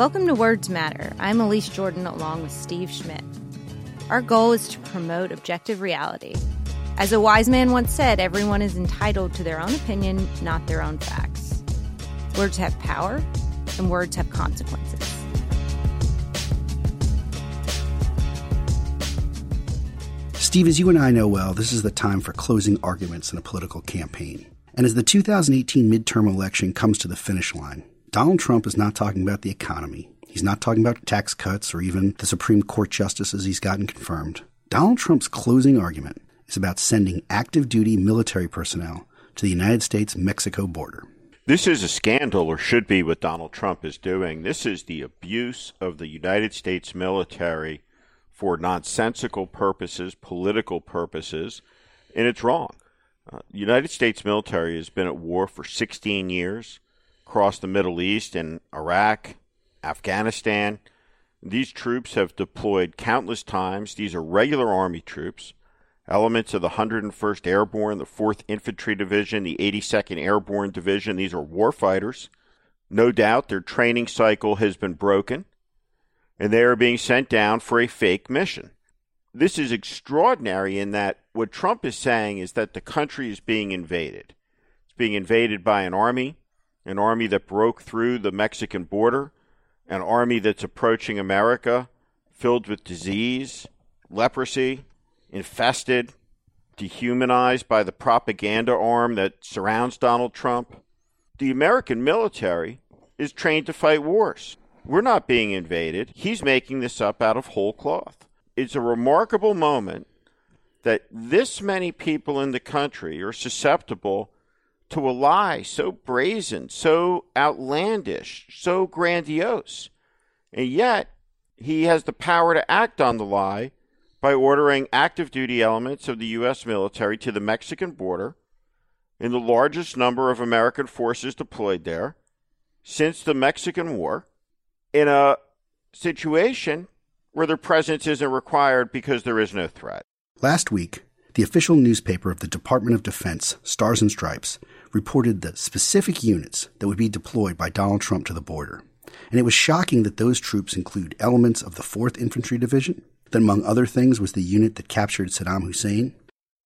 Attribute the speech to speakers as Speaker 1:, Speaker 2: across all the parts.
Speaker 1: Welcome to Words Matter. I'm Elise Jordan along with Steve Schmidt. Our goal is to promote objective reality. As a wise man once said, everyone is entitled to their own opinion, not their own facts. Words have power, and words have consequences.
Speaker 2: Steve, as you and I know well, this is the time for closing arguments in a political campaign. And as the 2018 midterm election comes to the finish line, Donald Trump is not talking about the economy. He's not talking about tax cuts or even the Supreme Court justices he's gotten confirmed. Donald Trump's closing argument is about sending active duty military personnel to the United States Mexico border.
Speaker 3: This is a scandal, or should be, what Donald Trump is doing. This is the abuse of the United States military for nonsensical purposes, political purposes, and it's wrong. Uh, the United States military has been at war for 16 years across the Middle East and Iraq, Afghanistan. These troops have deployed countless times. These are regular Army troops, elements of the 101st Airborne, the 4th Infantry Division, the 82nd Airborne Division. These are warfighters. No doubt their training cycle has been broken, and they are being sent down for a fake mission. This is extraordinary in that what Trump is saying is that the country is being invaded. It's being invaded by an army an army that broke through the Mexican border, an army that's approaching America filled with disease, leprosy, infested, dehumanized by the propaganda arm that surrounds Donald Trump. The American military is trained to fight wars. We're not being invaded. He's making this up out of whole cloth. It's a remarkable moment that this many people in the country are susceptible to a lie so brazen, so outlandish, so grandiose. And yet, he has the power to act on the lie by ordering active duty elements of the U.S. military to the Mexican border in the largest number of American forces deployed there since the Mexican War in a situation where their presence isn't required because there is no threat.
Speaker 2: Last week, the official newspaper of the Department of Defense, Stars and Stripes, reported the specific units that would be deployed by Donald Trump to the border. And it was shocking that those troops include elements of the 4th Infantry Division, that among other things was the unit that captured Saddam Hussein.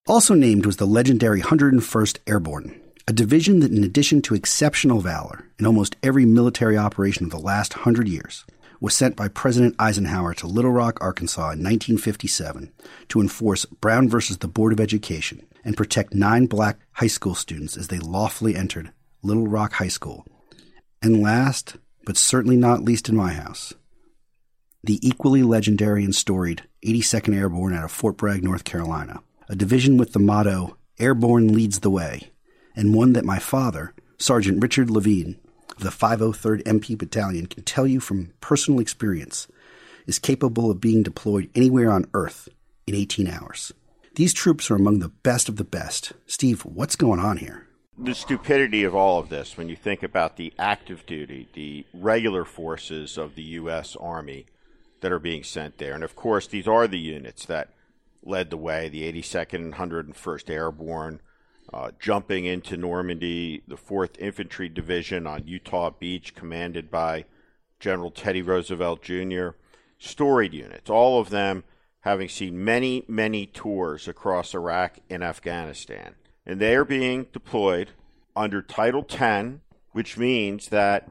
Speaker 2: Also named was the legendary 101st Airborne, a division that, in addition to exceptional valor in almost every military operation of the last hundred years, was sent by President Eisenhower to Little Rock, Arkansas in 1957 to enforce Brown versus the Board of Education and protect nine black high school students as they lawfully entered Little Rock High School. And last, but certainly not least in my house, the equally legendary and storied 82nd Airborne out of Fort Bragg, North Carolina, a division with the motto Airborne leads the way, and one that my father, Sergeant Richard Levine of the 503rd MP Battalion, can tell you from personal experience is capable of being deployed anywhere on Earth in 18 hours. These troops are among the best of the best. Steve, what's going on here?
Speaker 3: The stupidity of all of this, when you think about the active duty, the regular forces of the U.S. Army that are being sent there. And of course, these are the units that led the way the 82nd and 101st Airborne, uh, jumping into Normandy, the 4th Infantry Division on Utah Beach, commanded by General Teddy Roosevelt Jr., storied units, all of them having seen many, many tours across Iraq and Afghanistan. And they are being deployed under Title 10, which means that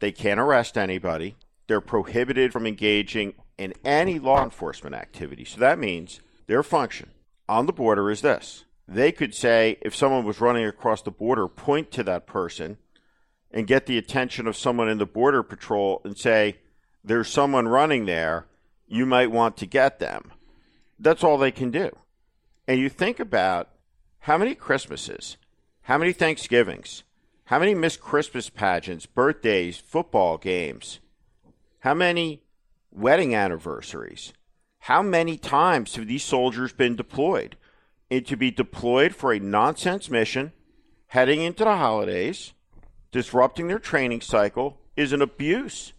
Speaker 3: they can't arrest anybody. They're prohibited from engaging in any law enforcement activity. So that means their function on the border is this. They could say, if someone was running across the border, point to that person and get the attention of someone in the Border Patrol and say, there's someone running there you might want to get them. That's all they can do. And you think about how many Christmases, how many Thanksgivings, how many Miss Christmas pageants, birthdays, football games, how many wedding anniversaries, how many times have these soldiers been deployed? And to be deployed for a nonsense mission, heading into the holidays, disrupting their training cycle, is an abuse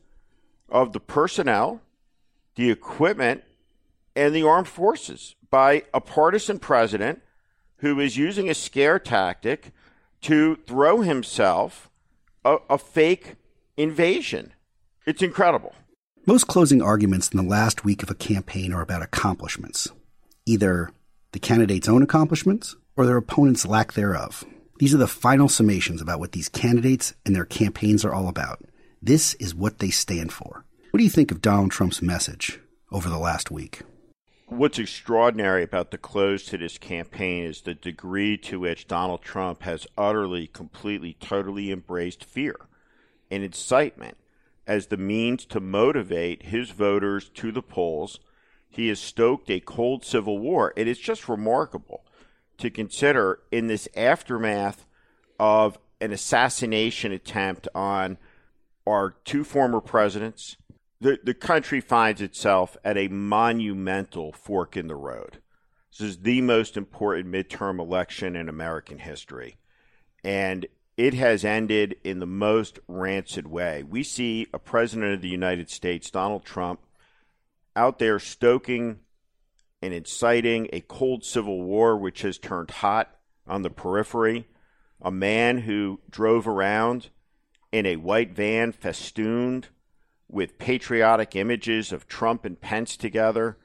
Speaker 3: of the personnel the equipment, and the armed forces by a partisan president who is using a scare tactic to throw himself a, a fake invasion. It's incredible.
Speaker 2: Most closing arguments in the last week of a campaign are about accomplishments, either the candidate's own accomplishments or their opponent's lack thereof. These are the final summations about what these candidates and their campaigns are all about. This is what they stand for. What do you think of Donald Trump's message over the last week?
Speaker 3: What's extraordinary about the close to this campaign is the degree to which Donald Trump has utterly, completely, totally embraced fear and incitement as the means to motivate his voters to the polls. He has stoked a cold civil war. It is just remarkable to consider in this aftermath of an assassination attempt on our two former presidents. The, the country finds itself at a monumental fork in the road. This is the most important midterm election in American history. And it has ended in the most rancid way. We see a president of the United States, Donald Trump, out there stoking and inciting a cold civil war which has turned hot on the periphery. A man who drove around in a white van festooned with patriotic images of Trump and Pence together,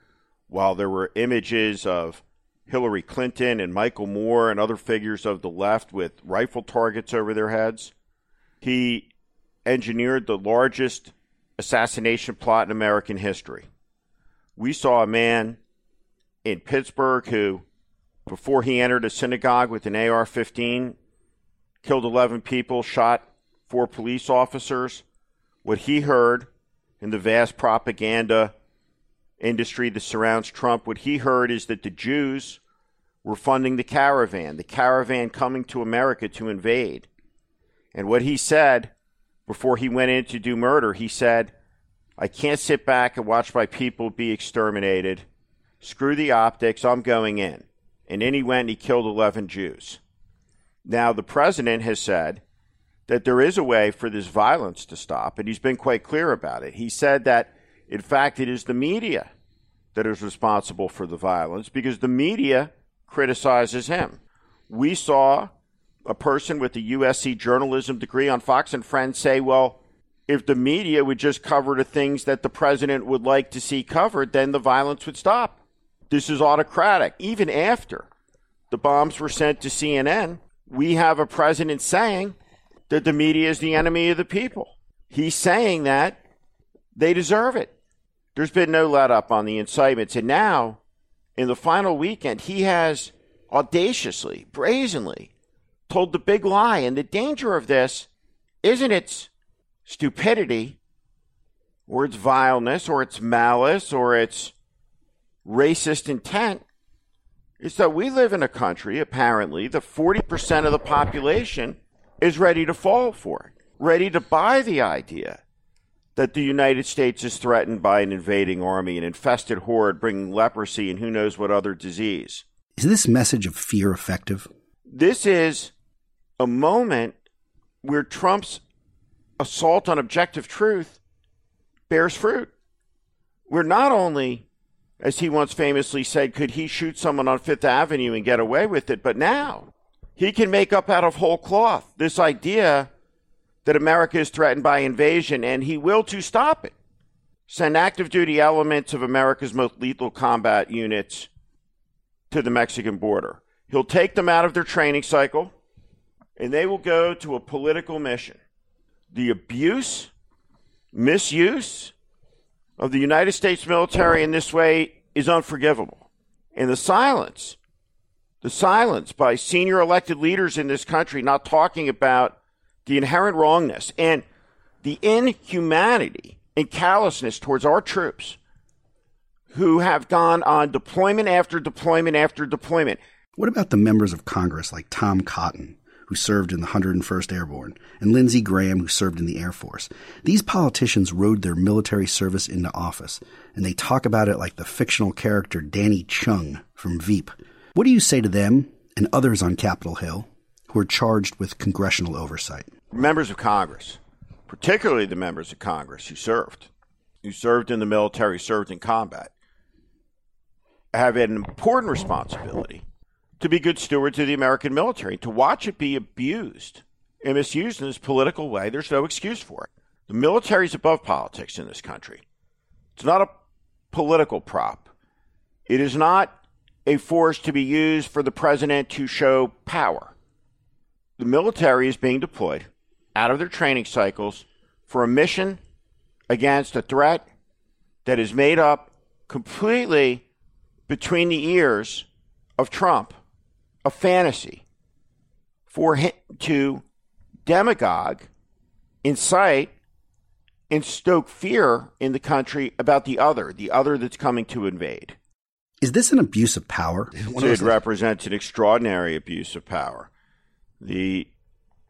Speaker 3: while there were images of Hillary Clinton and Michael Moore and other figures of the left with rifle targets over their heads. He engineered the largest assassination plot in American history. We saw a man in Pittsburgh who, before he entered a synagogue with an AR 15, killed 11 people, shot four police officers. What he heard in the vast propaganda industry that surrounds Trump, what he heard is that the Jews were funding the caravan, the caravan coming to America to invade. And what he said before he went in to do murder, he said, I can't sit back and watch my people be exterminated. Screw the optics, I'm going in. And then he went and he killed 11 Jews. Now, the president has said that there is a way for this violence to stop, and he's been quite clear about it. He said that, in fact, it is the media that is responsible for the violence because the media criticizes him. We saw a person with a USC journalism degree on Fox and Friends say, well, if the media would just cover the things that the president would like to see covered, then the violence would stop. This is autocratic. Even after the bombs were sent to CNN, we have a president saying that the media is the enemy of the people. He's saying that they deserve it. There's been no let up on the incitements. And now, in the final weekend, he has audaciously, brazenly told the big lie. And the danger of this isn't its stupidity or its vileness or its malice or its racist intent is that we live in a country, apparently, that 40% of the population is ready to fall for it, ready to buy the idea that the United States is threatened by an invading army, an infested horde bringing leprosy and who knows what other disease.
Speaker 2: Is this message of fear effective?
Speaker 3: This is a moment where Trump's assault on objective truth bears fruit. We're not only as he once famously said, could he shoot someone on Fifth Avenue and get away with it? But now he can make up out of whole cloth this idea that America is threatened by invasion, and he will to stop it. Send active duty elements of America's most lethal combat units to the Mexican border. He'll take them out of their training cycle, and they will go to a political mission. The abuse, misuse, of the United States military in this way is unforgivable. And the silence, the silence by senior elected leaders in this country not talking about the inherent wrongness and the inhumanity and callousness towards our troops who have gone on deployment after deployment after deployment.
Speaker 2: What about the members of Congress like Tom Cotton, who served in the 101st Airborne, and Lindsey Graham, who served in the Air Force. These politicians rode their military service into office, and they talk about it like the fictional character Danny Chung from Veep. What do you say to them and others on Capitol Hill who are charged with congressional oversight?
Speaker 3: Members of Congress, particularly the members of Congress who served, who served in the military, served in combat, have an important responsibility to be good stewards of the American military. To watch it be abused and misused in this political way, there's no excuse for it. The military is above politics in this country. It's not a political prop. It is not a force to be used for the president to show power. The military is being deployed out of their training cycles for a mission against a threat that is made up completely between the ears of Trump, a fantasy for him to demagogue, incite, and stoke fear in the country about the other, the other that's coming to invade.
Speaker 2: Is this an abuse of power?
Speaker 3: It represents an extraordinary abuse of power. The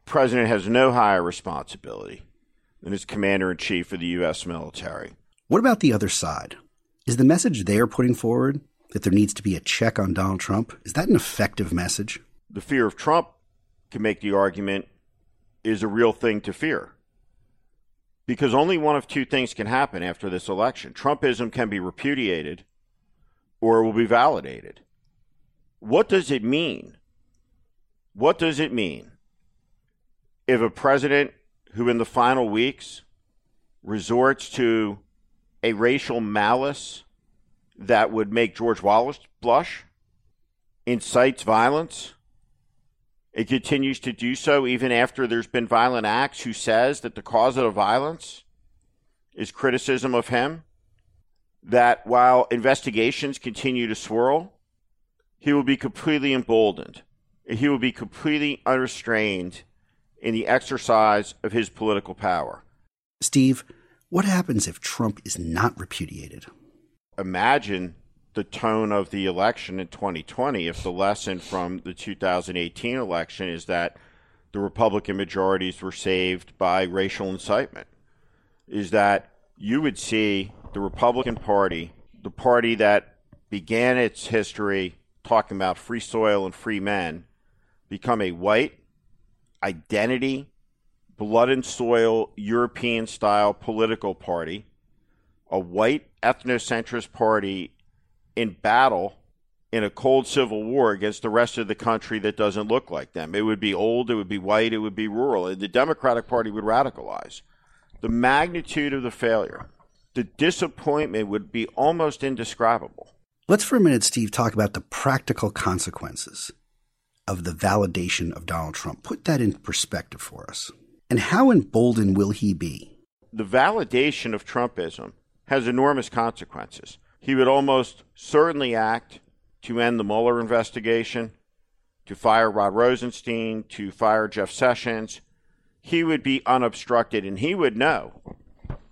Speaker 3: president has no higher responsibility than as commander in chief of the U.S. military.
Speaker 2: What about the other side? Is the message they're putting forward that there needs to be a check on Donald Trump? Is that an effective message?
Speaker 3: The fear of Trump can make the argument is a real thing to fear. Because only one of two things can happen after this election Trumpism can be repudiated or will be validated. What does it mean? What does it mean if a president who, in the final weeks, resorts to a racial malice that would make George Wallace blush, incites violence, it continues to do so even after there's been violent acts, who says that the cause of the violence is criticism of him, that while investigations continue to swirl, he will be completely emboldened. He will be completely unrestrained in the exercise of his political power.
Speaker 2: Steve, what happens if Trump is not repudiated?
Speaker 3: Imagine the tone of the election in 2020 if the lesson from the 2018 election is that the Republican majorities were saved by racial incitement, is that you would see the Republican Party, the party that began its history talking about free soil and free men, become a white, identity, blood and soil, European style political party, a white ethnocentrist party in battle in a cold civil war against the rest of the country that doesn't look like them. It would be old, it would be white, it would be rural. And the Democratic Party would radicalize. The magnitude of the failure, the disappointment would be almost indescribable.
Speaker 2: Let's for a minute, Steve, talk about the practical consequences of the validation of Donald Trump. Put that in perspective for us. And how emboldened will he be?
Speaker 3: The validation of Trumpism has enormous consequences. He would almost certainly act to end the Mueller investigation, to fire Rod Rosenstein, to fire Jeff Sessions. He would be unobstructed, and he would know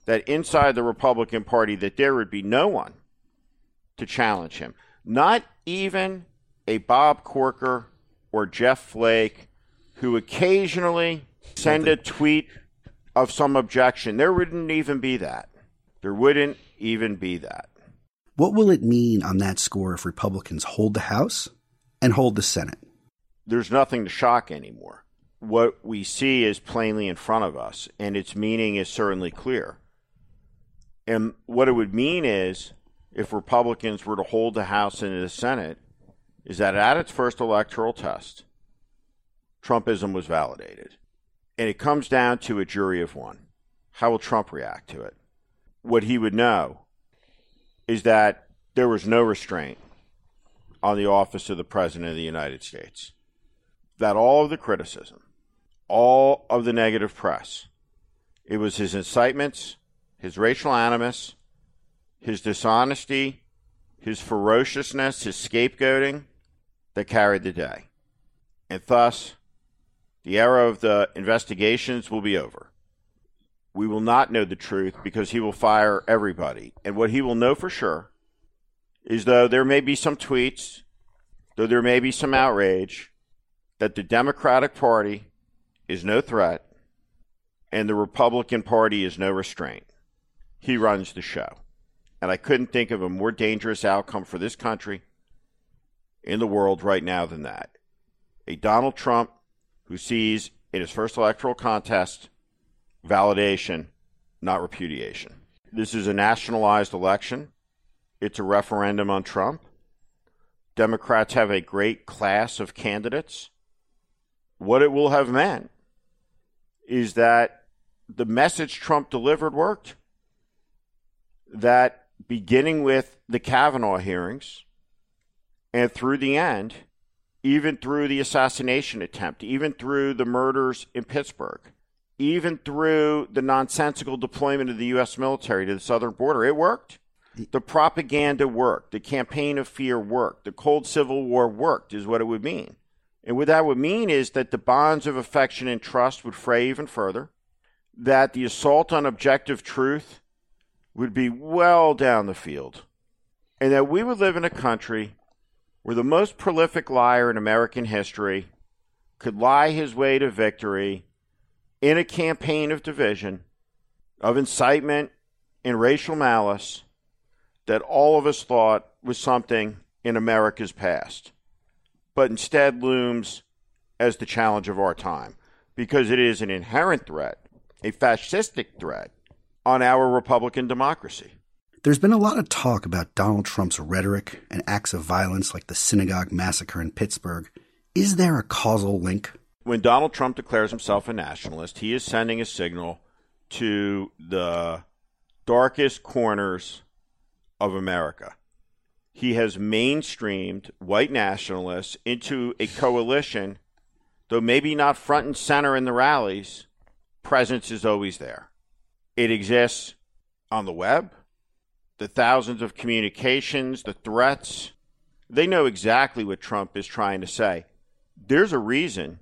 Speaker 3: that inside the Republican Party that there would be no one to challenge him. Not even a Bob Corker or Jeff Flake, who occasionally send a tweet of some objection. There wouldn't even be that. There wouldn't even be that.
Speaker 2: What will it mean on that score if Republicans hold the House and hold the Senate?
Speaker 3: There's nothing to shock anymore. What we see is plainly in front of us, and its meaning is certainly clear. And what it would mean is if Republicans were to hold the House and the Senate, is that at its first electoral test, Trumpism was validated. And it comes down to a jury of one. How will Trump react to it? What he would know is that there was no restraint on the office of the President of the United States. That all of the criticism, all of the negative press, it was his incitements, his racial animus, his dishonesty, his ferociousness, his scapegoating that carried the day. And thus, the era of the investigations will be over we will not know the truth because he will fire everybody. And what he will know for sure is though there may be some tweets, though there may be some outrage, that the Democratic Party is no threat and the Republican Party is no restraint. He runs the show. And I couldn't think of a more dangerous outcome for this country in the world right now than that. A Donald Trump who sees in his first electoral contest validation, not repudiation. This is a nationalized election. It's a referendum on Trump. Democrats have a great class of candidates. What it will have meant is that the message Trump delivered worked. That beginning with the Kavanaugh hearings and through the end, even through the assassination attempt, even through the murders in Pittsburgh, even through the nonsensical deployment of the U.S. military to the southern border, it worked. The propaganda worked. The campaign of fear worked. The cold civil war worked, is what it would mean. And what that would mean is that the bonds of affection and trust would fray even further, that the assault on objective truth would be well down the field, and that we would live in a country where the most prolific liar in American history could lie his way to victory in a campaign of division, of incitement, and racial malice that all of us thought was something in America's past, but instead looms as the challenge of our time because it is an inherent threat, a fascistic threat on our Republican democracy.
Speaker 2: There's been a lot of talk about Donald Trump's rhetoric and acts of violence like the synagogue massacre in Pittsburgh. Is there a causal link?
Speaker 3: When Donald Trump declares himself a nationalist, he is sending a signal to the darkest corners of America. He has mainstreamed white nationalists into a coalition, though maybe not front and center in the rallies, presence is always there. It exists on the web, the thousands of communications, the threats. They know exactly what Trump is trying to say. There's a reason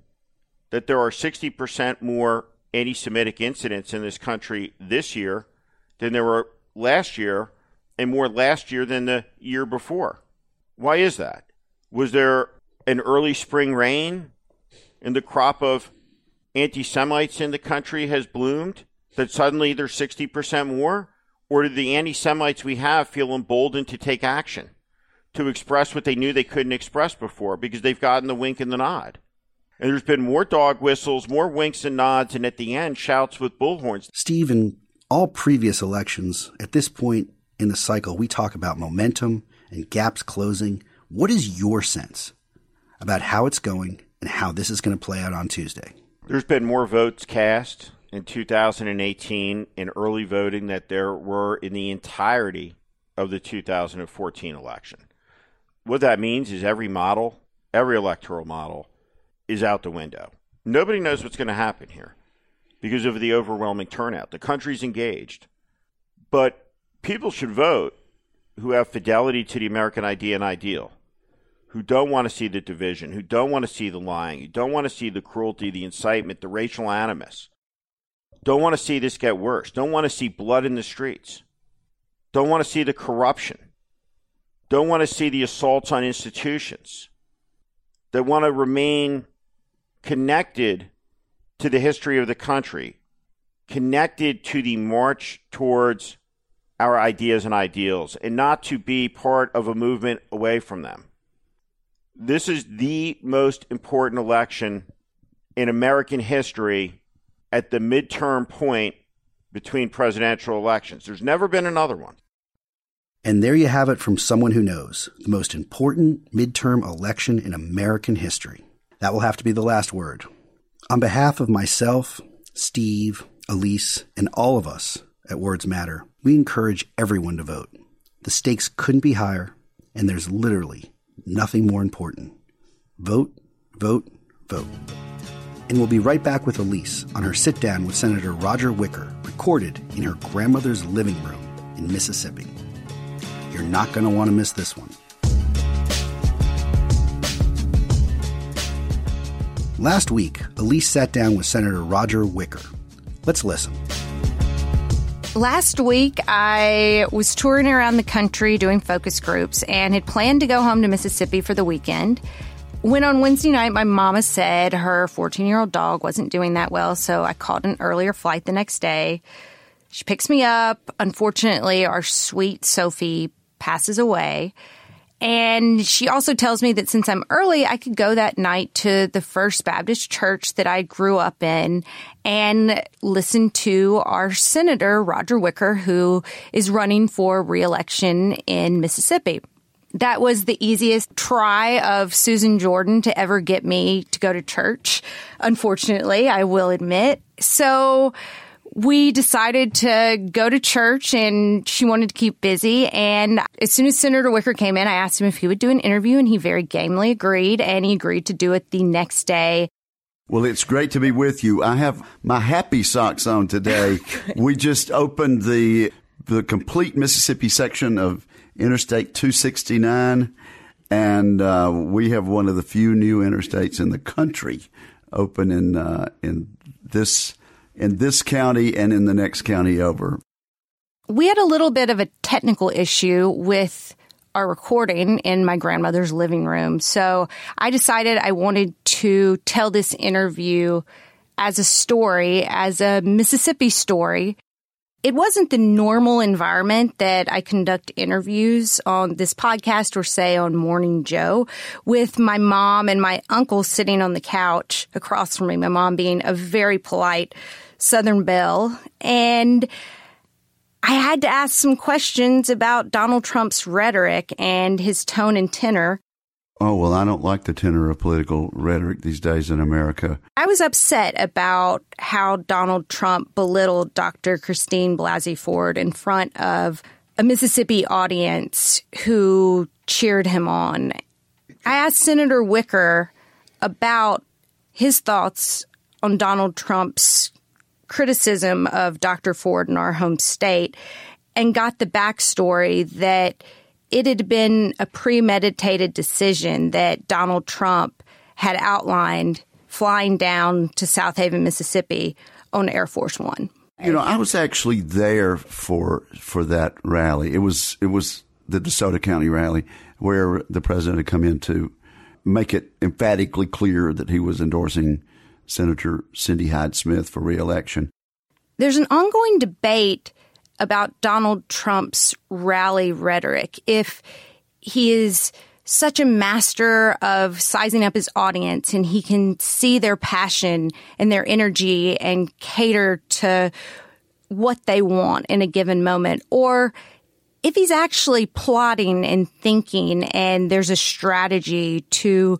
Speaker 3: that there are 60% more anti Semitic incidents in this country this year than there were last year, and more last year than the year before. Why is that? Was there an early spring rain and the crop of anti Semites in the country has bloomed? That suddenly they're 60% more? Or did the anti Semites we have feel emboldened to take action, to express what they knew they couldn't express before because they've gotten the wink and the nod? And there's been more dog whistles, more winks and nods, and at the end, shouts with bullhorns.
Speaker 2: Steve, in all previous elections, at this point in the cycle, we talk about momentum and gaps closing. What is your sense about how it's going and how this is going to play out on Tuesday?
Speaker 3: There's been more votes cast in 2018 in early voting that there were in the entirety of the 2014 election. What that means is every model, every electoral model, is out the window. Nobody knows what's going to happen here because of the overwhelming turnout. The country's engaged. But people should vote who have fidelity to the American idea and ideal, who don't want to see the division, who don't want to see the lying, who don't want to see the cruelty, the incitement, the racial animus don't want to see this get worse. Don't want to see blood in the streets. Don't want to see the corruption. Don't want to see the assaults on institutions. They want to remain connected to the history of the country, connected to the march towards our ideas and ideals, and not to be part of a movement away from them. This is the most important election in American history at the midterm point between presidential elections. There's never been another one.
Speaker 2: And there you have it from someone who knows the most important midterm election in American history. That will have to be the last word. On behalf of myself, Steve, Elise, and all of us at Words Matter, we encourage everyone to vote. The stakes couldn't be higher, and there's literally nothing more important. Vote, vote, vote and we'll be right back with Elise on her sit down with Senator Roger Wicker, recorded in her grandmother's living room in Mississippi. You're not going to want to miss this one. Last week, Elise sat down with Senator Roger Wicker. Let's listen.
Speaker 1: Last week, I was touring around the country doing focus groups and had planned to go home to Mississippi for the weekend. When on Wednesday night, my mama said her 14 year old dog wasn't doing that well, so I called an earlier flight the next day. She picks me up. Unfortunately, our sweet Sophie passes away. And she also tells me that since I'm early, I could go that night to the First Baptist Church that I grew up in and listen to our Senator Roger Wicker, who is running for reelection in Mississippi. That was the easiest try of Susan Jordan to ever get me to go to church. Unfortunately, I will admit. So we decided to go to church and she wanted to keep busy. And as soon as Senator Wicker came in, I asked him if he would do an interview and he very gamely agreed and he agreed to do it the next day.
Speaker 4: Well, it's great to be with you. I have my happy socks on today. we just opened the the complete Mississippi section of Interstate 269, and uh, we have one of the few new interstates in the country open in uh, in this in this county and in the next county over.
Speaker 1: We had a little bit of a technical issue with our recording in my grandmother's living room. So I decided I wanted to tell this interview as a story, as a Mississippi story. It wasn't the normal environment that I conduct interviews on this podcast or say on Morning Joe with my mom and my uncle sitting on the couch across from me, my mom being a very polite Southern belle. And I had to ask some questions about Donald Trump's rhetoric and his tone and tenor.
Speaker 4: Oh, well, I don't like the tenor of political rhetoric these days in America.
Speaker 1: I was upset about how Donald Trump belittled Dr. Christine Blasey Ford in front of a Mississippi audience who cheered him on. I asked Senator Wicker about his thoughts on Donald Trump's criticism of Dr. Ford in our home state and got the backstory that it had been a premeditated decision that Donald Trump had outlined flying down to Southaven, Mississippi on Air Force One.
Speaker 4: You know, I was actually there for for that rally. It was it was the DeSoto County rally where the president had come in to make it emphatically clear that he was endorsing Senator Cindy Hyde Smith for reelection.
Speaker 1: There's an ongoing debate about Donald Trump's rally rhetoric. If he is such a master of sizing up his audience and he can see their passion and their energy and cater to what they want in a given moment, or if he's actually plotting and thinking and there's a strategy to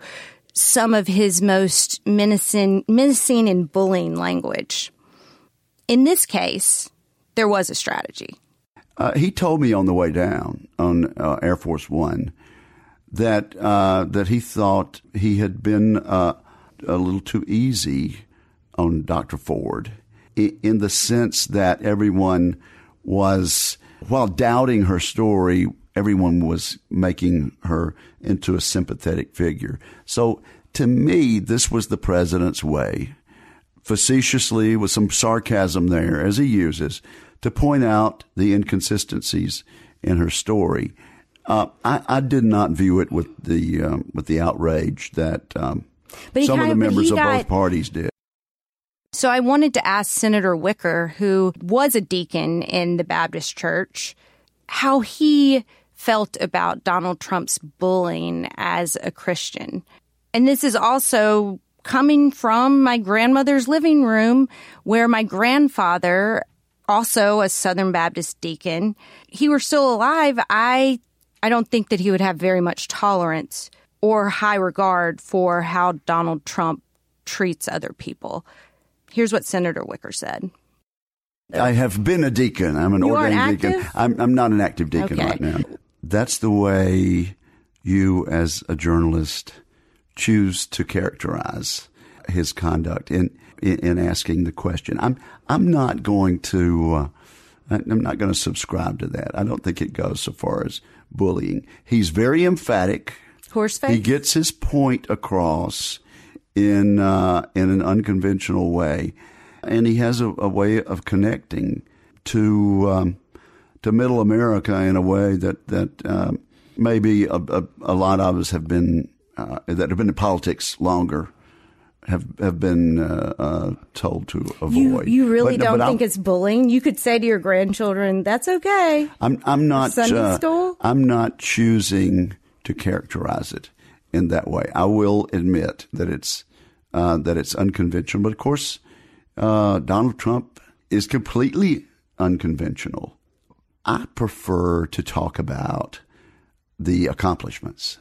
Speaker 1: some of his most menacing, menacing and bullying language. In this case, there was a strategy.
Speaker 4: Uh, he told me on the way down on uh, Air Force One that uh, that he thought he had been uh, a little too easy on Dr. Ford in the sense that everyone was, while doubting her story, everyone was making her into a sympathetic figure. So to me, this was the president's way, facetiously with some sarcasm there as he uses, to point out the inconsistencies in her story. Uh, I, I, did not view it with the um, with the outrage that um, some of the members of got, both parties did.
Speaker 1: So I wanted to ask Senator Wicker, who was a deacon in the Baptist Church, how he felt about Donald Trump's bullying as a Christian. And this is also coming from my grandmother's living room where my grandfather, also a Southern Baptist deacon, he were still alive. I, I don't think that he would have very much tolerance or high regard for how Donald Trump treats other people. Here's what Senator Wicker said.
Speaker 4: I have been a deacon. I'm an
Speaker 1: you
Speaker 4: ordained deacon. I'm, I'm not an active deacon okay. right now that's the way you, as a journalist, choose to characterize his conduct in in, in asking the question. I'm I'm not going to. Uh, I'm not going to subscribe to that. I don't think it goes so far as bullying. He's very emphatic.
Speaker 1: Horseface.
Speaker 4: He gets his point across in uh, in an unconventional way, and he has a, a way of connecting to um, to Middle America in a way that that um, maybe a, a, a, lot of us have been uh, that have been in politics longer have have been uh, uh, told to avoid.
Speaker 1: You, you really but, don't but think I'm, it's bullying? You could say to your grandchildren, "That's okay."
Speaker 4: I'm I'm not
Speaker 1: Sunday uh, school.
Speaker 4: I'm not choosing to characterize it in that way. I will admit that it's uh, that it's unconventional, but of course, uh, Donald Trump is completely unconventional. I prefer to talk about the accomplishments.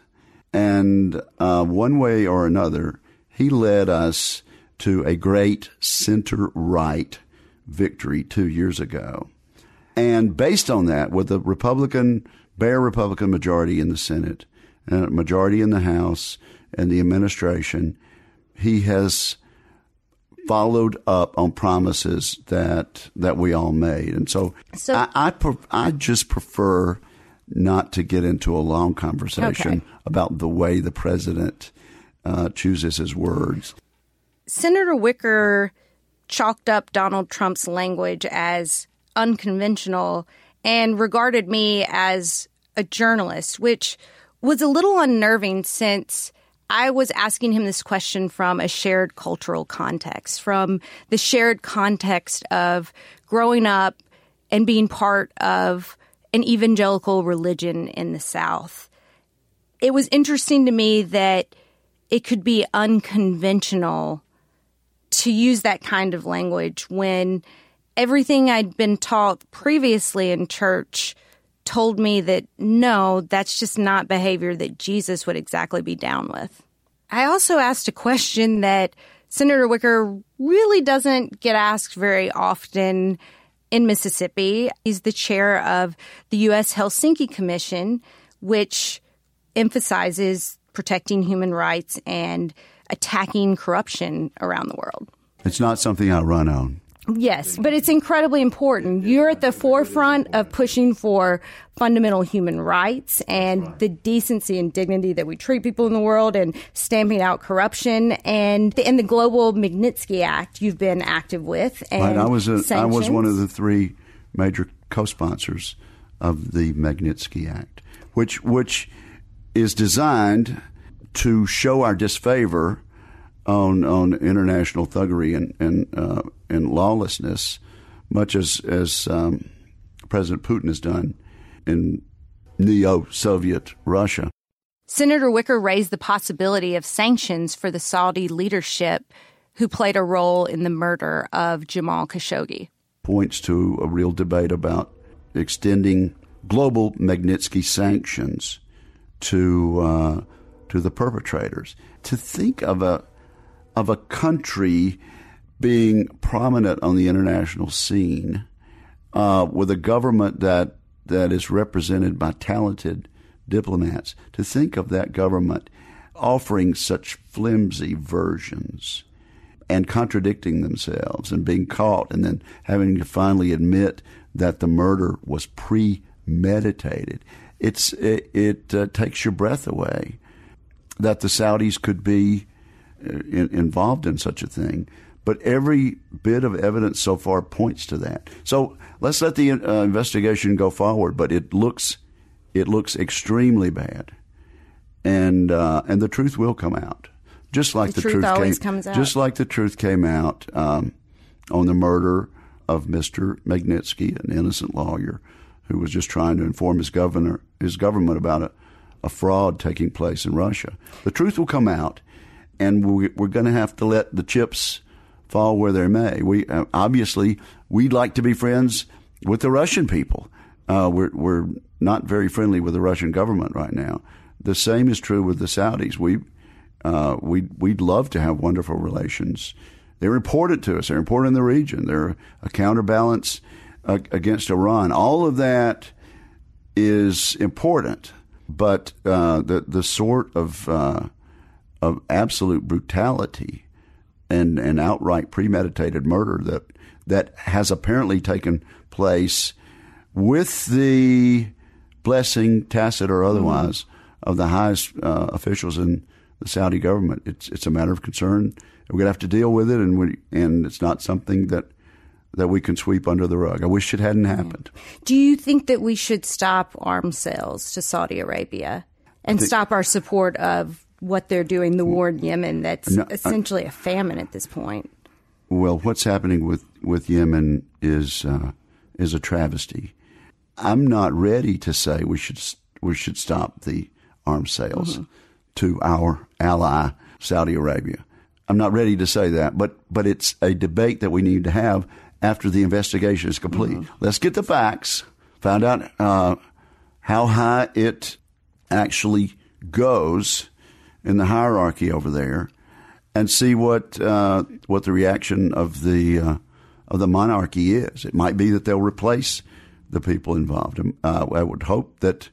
Speaker 4: And uh, one way or another, he led us to a great center right victory two years ago. And based on that, with a Republican, bare Republican majority in the Senate, and a majority in the House, and the administration, he has followed up on promises that that we all made. And so, so I I, I just prefer not to get into a long conversation okay. about the way the president uh, chooses his words.
Speaker 1: Senator Wicker chalked up Donald Trump's language as unconventional and regarded me as a journalist, which was a little unnerving since I was asking him this question from a shared cultural context, from the shared context of growing up and being part of an evangelical religion in the South. It was interesting to me that it could be unconventional to use that kind of language when everything I'd been taught previously in church told me that no, that's just not behavior that Jesus would exactly be down with. I also asked a question that Senator Wicker really doesn't get asked very often in Mississippi. He's the chair of the U.S. Helsinki Commission, which emphasizes protecting human rights and attacking corruption around the world.
Speaker 4: It's not something I run on.
Speaker 1: Yes, but it's incredibly important. You're at the forefront of pushing for fundamental human rights and the decency and dignity that we treat people in the world and stamping out corruption and the, and the global Magnitsky Act you've been active with.
Speaker 4: right, I was a, I was one of the three major co-sponsors of the Magnitsky Act, which which is designed to show our disfavor on on international thuggery and and uh, and lawlessness, much as as um, President Putin has done in neo-Soviet Russia.
Speaker 1: Senator Wicker raised the possibility of sanctions for the Saudi leadership who played a role in the murder of Jamal Khashoggi.
Speaker 4: Points to a real debate about extending global Magnitsky sanctions to uh, to the perpetrators. To think of a of a country being prominent on the international scene uh, with a government that that is represented by talented diplomats, to think of that government offering such flimsy versions and contradicting themselves and being caught and then having to finally admit that the murder was premeditated. It's it, it uh, takes your breath away that the Saudis could be uh, in, involved in such a thing. But every bit of evidence so far points to that. So let's let the uh, investigation go forward. But it looks it looks extremely bad, and uh, and the truth will come out. Just like
Speaker 1: the,
Speaker 4: the
Speaker 1: truth,
Speaker 4: truth
Speaker 1: came,
Speaker 4: just like the truth came out um, on the murder of Mr. Magnitsky, an innocent lawyer who was just trying to inform his governor, his government about a, a fraud taking place in Russia. The truth will come out, and we, we're going to have to let the chips fall where they may. We uh, obviously we'd like to be friends with the Russian people. Uh, we're we're not very friendly with the Russian government right now. The same is true with the Saudis. We uh, we we'd love to have wonderful relations. They're important to us. They're important in the region. They're a counterbalance against Iran. All of that is important, but uh, the the sort of uh, of absolute brutality and, and outright premeditated murder that that has apparently taken place with the blessing, tacit or otherwise, mm-hmm. of the highest uh, officials in the Saudi government. It's it's a matter of concern. We're going to have to deal with it, and we and it's not something that that we can sweep under the rug. I wish it hadn't mm-hmm. happened.
Speaker 1: Do you think that we should stop arms sales to Saudi Arabia and think, stop our support of what they're doing, the war in Yemen, that's no, essentially a famine at this point.
Speaker 4: Well, what's happening with, with Yemen is uh, is a travesty. I'm not ready to say we should we should stop the arms sales mm-hmm. to our ally Saudi Arabia. I'm not ready to say that, but but it's a debate that we need to have after the investigation is complete. Mm-hmm. Let's get the facts, find out uh, how high it actually goes in the hierarchy over there and see what uh, what the reaction of the uh, of the monarchy is. It might be that they'll replace the people involved. Uh, I would hope that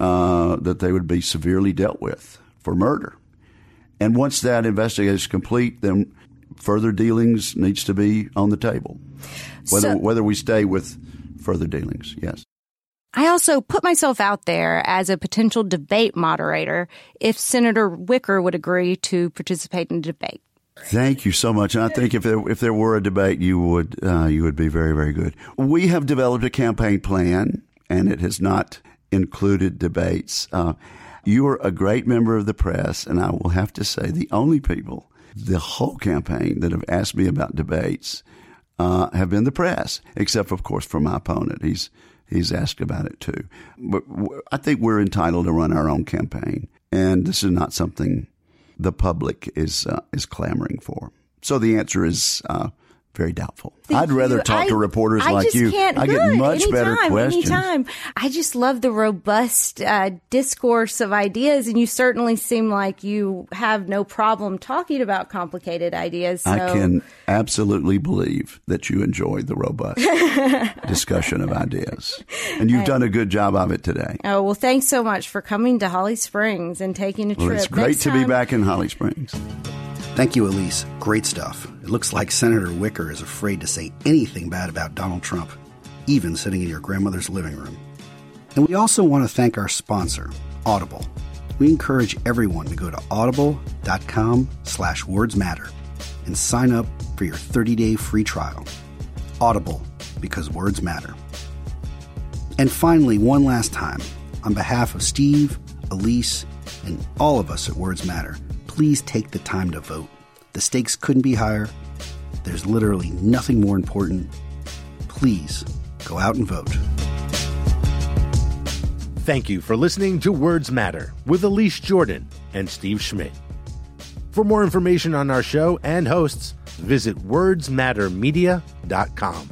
Speaker 4: uh, that they would be severely dealt with for murder. And once that investigation is complete, then further dealings needs to be on the table. Whether
Speaker 1: So-
Speaker 4: whether we stay with further dealings, yes.
Speaker 1: I also put myself out there as a potential debate moderator if Senator Wicker would agree to participate in a debate.
Speaker 4: Thank you so much. And I think if there, if there were a debate, you would uh, you would be very very good. We have developed a campaign plan, and it has not included debates. Uh, you are a great member of the press, and I will have to say the only people the whole campaign that have asked me about debates uh, have been the press, except of course for my opponent. He's he's asked about it too. But I think we're entitled to run our own campaign, and this is not something the public is uh, is clamoring for. So the answer is uh, very doubtful.
Speaker 1: Thank
Speaker 4: I'd rather
Speaker 1: you.
Speaker 4: talk
Speaker 1: I-
Speaker 4: to reporters
Speaker 1: I
Speaker 4: like you. I get
Speaker 1: good.
Speaker 4: much
Speaker 1: anytime,
Speaker 4: better questions.
Speaker 1: Anytime. I just love the robust uh, discourse of ideas, and you certainly seem like you have no problem talking about complicated ideas. So.
Speaker 4: I can absolutely believe that you enjoy the robust discussion of ideas, and you've done a good job of it today.
Speaker 1: Oh well, thanks so much for coming to Holly Springs and taking a
Speaker 4: Well,
Speaker 1: trip.
Speaker 4: it's great
Speaker 1: Next
Speaker 4: to be back in Holly Springs.
Speaker 2: Thank you, Elise. Great stuff. It looks like Senator Wicker is afraid to say anything bad about Donald Trump, even sitting in your grandmother's living room. And we also want to thank our sponsor, Audible. We encourage everyone to go to audible.com slash words matter and sign up for your 30-day free trial. Audible, because words matter. And finally, one last time, on behalf of Steve, Elise, and all of us at Words Matter, please take the time to vote. The stakes couldn't be higher. There's literally nothing more important. Please go out and vote.
Speaker 5: Thank you for listening to Words Matter with Elise Jordan and Steve Schmidt. For more information on our show and hosts, visit wordsmattermedia.com.